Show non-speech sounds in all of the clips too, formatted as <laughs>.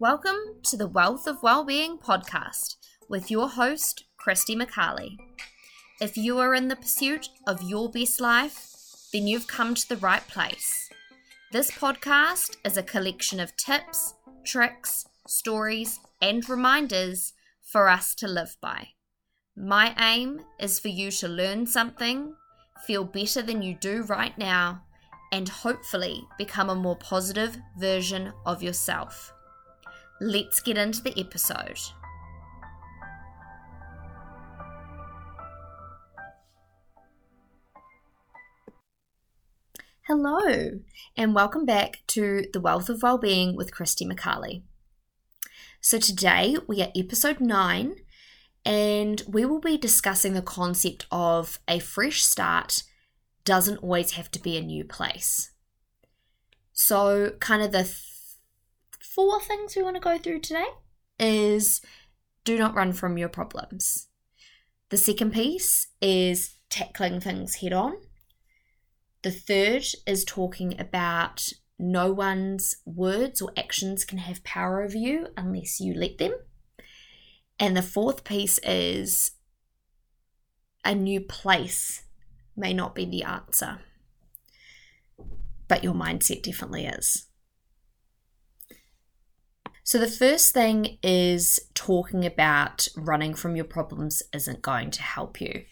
Welcome to the Wealth of Wellbeing podcast with your host, Christy McCarley. If you are in the pursuit of your best life, then you've come to the right place. This podcast is a collection of tips, tricks, stories, and reminders for us to live by. My aim is for you to learn something, feel better than you do right now, and hopefully become a more positive version of yourself. Let's get into the episode. Hello, and welcome back to The Wealth of Wellbeing with Christy McCarley. So, today we are episode 9, and we will be discussing the concept of a fresh start doesn't always have to be a new place. So, kind of the th- four things we want to go through today is do not run from your problems. The second piece is tackling things head on. The third is talking about no one's words or actions can have power over you unless you let them. And the fourth piece is a new place may not be the answer, but your mindset definitely is. So, the first thing is talking about running from your problems isn't going to help you.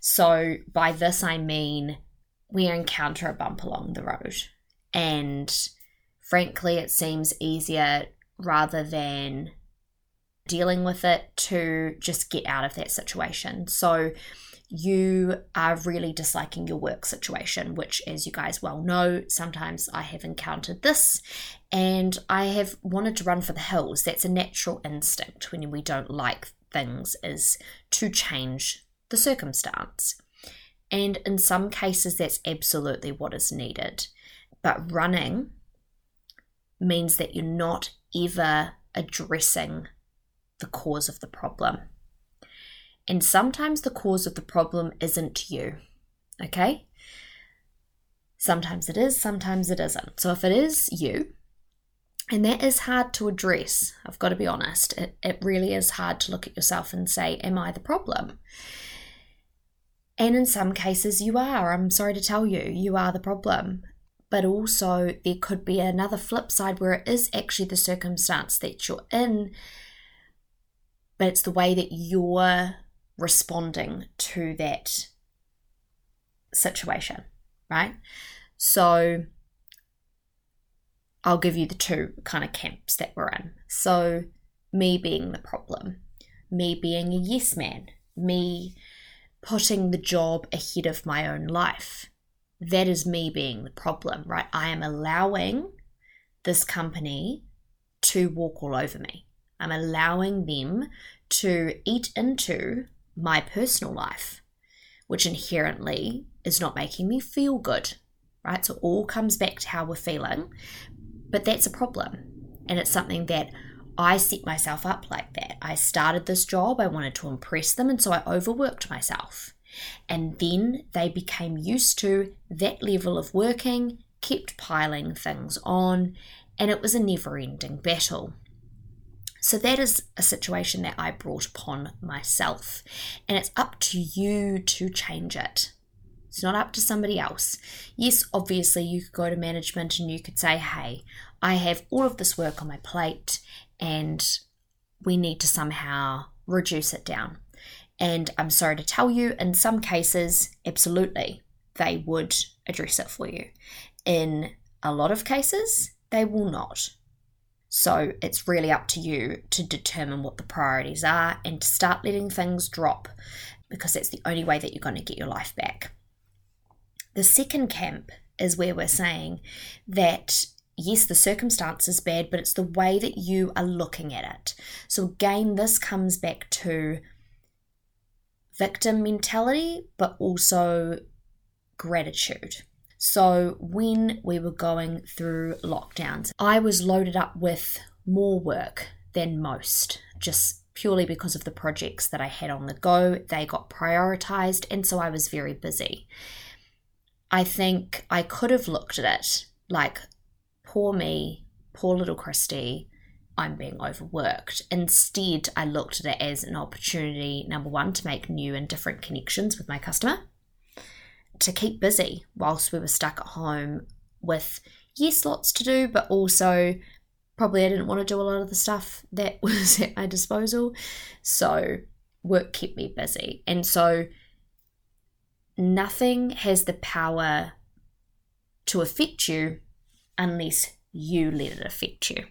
So, by this, I mean we encounter a bump along the road, and frankly, it seems easier rather than dealing with it to just get out of that situation. So, you are really disliking your work situation, which, as you guys well know, sometimes I have encountered this and I have wanted to run for the hills. That's a natural instinct when we don't like things, is to change the circumstance. And in some cases, that's absolutely what is needed. But running means that you're not ever addressing the cause of the problem. And sometimes the cause of the problem isn't you. Okay? Sometimes it is, sometimes it isn't. So if it is you, and that is hard to address, I've got to be honest. It, it really is hard to look at yourself and say, Am I the problem? And in some cases, you are. I'm sorry to tell you, you are the problem. But also, there could be another flip side where it is actually the circumstance that you're in, but it's the way that you're responding to that situation, right? So I'll give you the two kind of camps that we're in. So, me being the problem, me being a yes man, me putting the job ahead of my own life. That is me being the problem, right? I am allowing this company to walk all over me. I'm allowing them to eat into my personal life, which inherently is not making me feel good, right? So all comes back to how we're feeling, but that's a problem. And it's something that I set myself up like that. I started this job, I wanted to impress them, and so I overworked myself. And then they became used to that level of working, kept piling things on, and it was a never ending battle. So that is a situation that I brought upon myself, and it's up to you to change it. It's not up to somebody else. Yes, obviously, you could go to management and you could say, hey, I have all of this work on my plate, and we need to somehow reduce it down. And I'm sorry to tell you, in some cases, absolutely, they would address it for you. In a lot of cases, they will not. So it's really up to you to determine what the priorities are and to start letting things drop because that's the only way that you're going to get your life back. The second camp is where we're saying that yes, the circumstance is bad, but it's the way that you are looking at it. So again, this comes back to victim mentality, but also gratitude. So, when we were going through lockdowns, I was loaded up with more work than most, just purely because of the projects that I had on the go. They got prioritized, and so I was very busy. I think I could have looked at it like, poor me, poor little Christy, I'm being overworked. Instead, I looked at it as an opportunity, number one, to make new and different connections with my customer, to keep busy whilst we were stuck at home with, yes, lots to do, but also probably I didn't want to do a lot of the stuff that <laughs> was at my disposal. So, work kept me busy. And so, nothing has the power to affect you unless you let it affect you.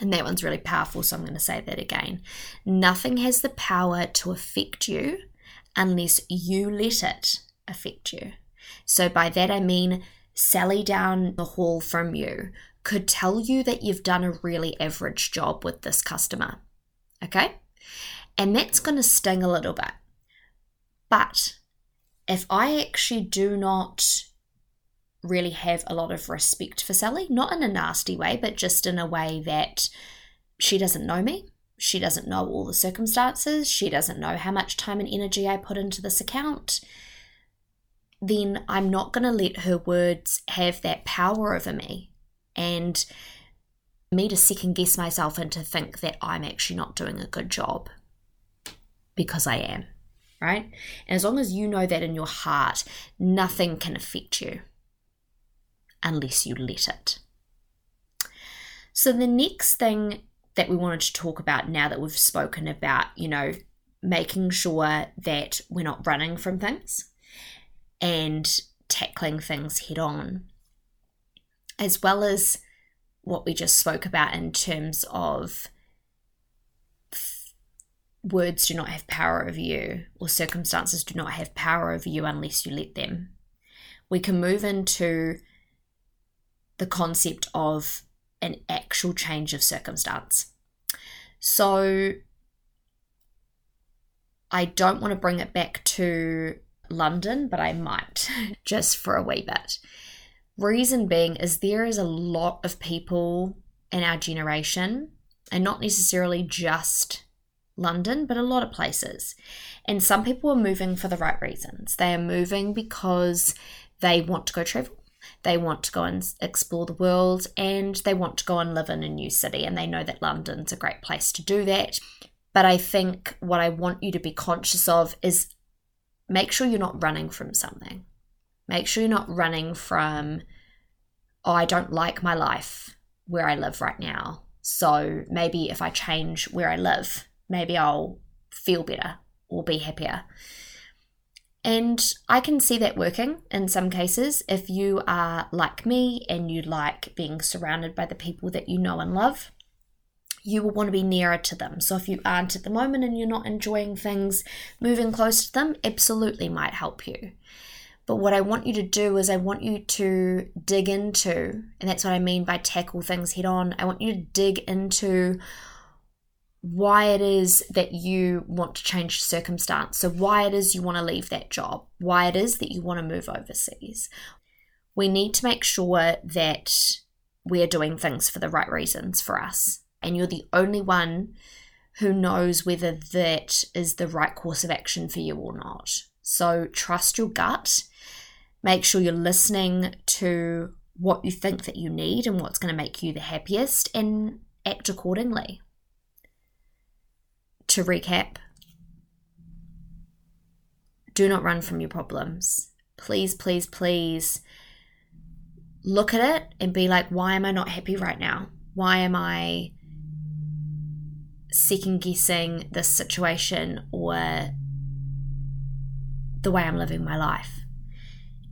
And that one's really powerful, so I'm going to say that again. Nothing has the power to affect you unless you let it affect you. So, by that I mean Sally down the hall from you could tell you that you've done a really average job with this customer. Okay? And that's going to sting a little bit. But if I actually do not really have a lot of respect for Sally, not in a nasty way, but just in a way that she doesn't know me. She doesn't know all the circumstances. She doesn't know how much time and energy I put into this account. Then I'm not going to let her words have that power over me and me to second guess myself and to think that I'm actually not doing a good job because I am, right? And as long as you know that in your heart, nothing can affect you unless you let it. So, the next thing that we wanted to talk about now that we've spoken about, you know, making sure that we're not running from things and tackling things head on, as well as what we just spoke about in terms of words do not have power over you or circumstances do not have power over you unless you let them. We can move into the concept of an actual change of circumstance. So I don't want to bring it back to London, but I might <laughs> just for a wee bit. Reason being is there is a lot of people in our generation, and not necessarily just London, but a lot of places. And some people are moving for the right reasons. They are moving because they want to go travel they want to go and explore the world and they want to go and live in a new city. And they know that London's a great place to do that. But I think what I want you to be conscious of is make sure you're not running from something. Make sure you're not running from, oh, I don't like my life where I live right now. So maybe if I change where I live, maybe I'll feel better or be happier. And I can see that working in some cases. If you are like me and you like being surrounded by the people that you know and love, you will want to be nearer to them. So if you aren't at the moment and you're not enjoying things, moving close to them absolutely might help you. But what I want you to do is I want you to dig into, and that's what I mean by tackle things head on. I want you to dig into why it is that you want to change circumstance. So, why it is you want to leave that job, why it is that you want to move overseas. We need to make sure that we're doing things for the right reasons for us. And you're the only one who knows whether that is the right course of action for you or not. So, trust your gut. Make sure you're listening to what you think that you need and what's going to make you the happiest and act accordingly to recap, do not run from your problems. Please, please, please look at it and be like, why am I not happy right now? Why am I second guessing this situation or the way I'm living my life?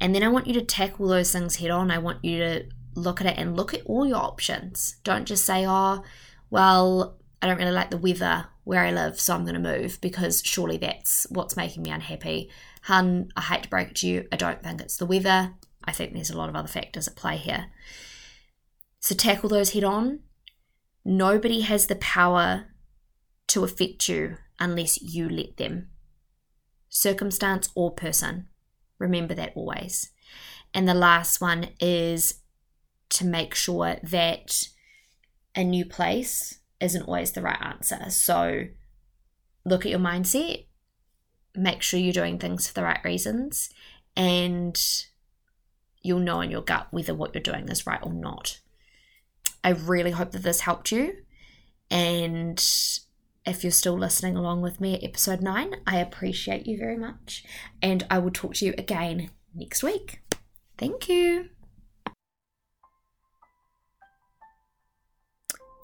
And then I want you to tackle those things head on. I want you to look at it and look at all your options. Don't just say, oh, well, I don't really like the weather where I live, so I'm going to move because surely that's what's making me unhappy. Hun, I hate to break it to you, I don't think it's the weather. I think there's a lot of other factors at play here. So tackle those head on. Nobody has the power to affect you unless you let them. Circumstance or person. Remember that always. And the last one is to make sure that a new place isn't always the right answer. So look at your mindset, make sure you're doing things for the right reasons, and you'll know in your gut whether what you're doing is right or not. I really hope that this helped you. And if you're still listening along with me at episode 9, I appreciate you very much. And I will talk to you again next week. Thank you.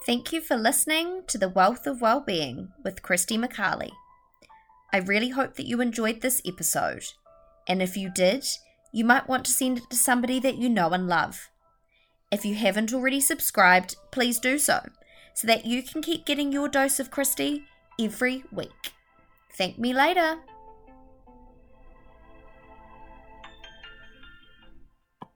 Thank you for listening to The Wealth of Wellbeing with Christy McCarley. I really hope that you enjoyed this episode. And if you did, you might want to send it to somebody that you know and love. If you haven't already subscribed, please do so, so that you can keep getting your dose of Christy every week. Thank me later.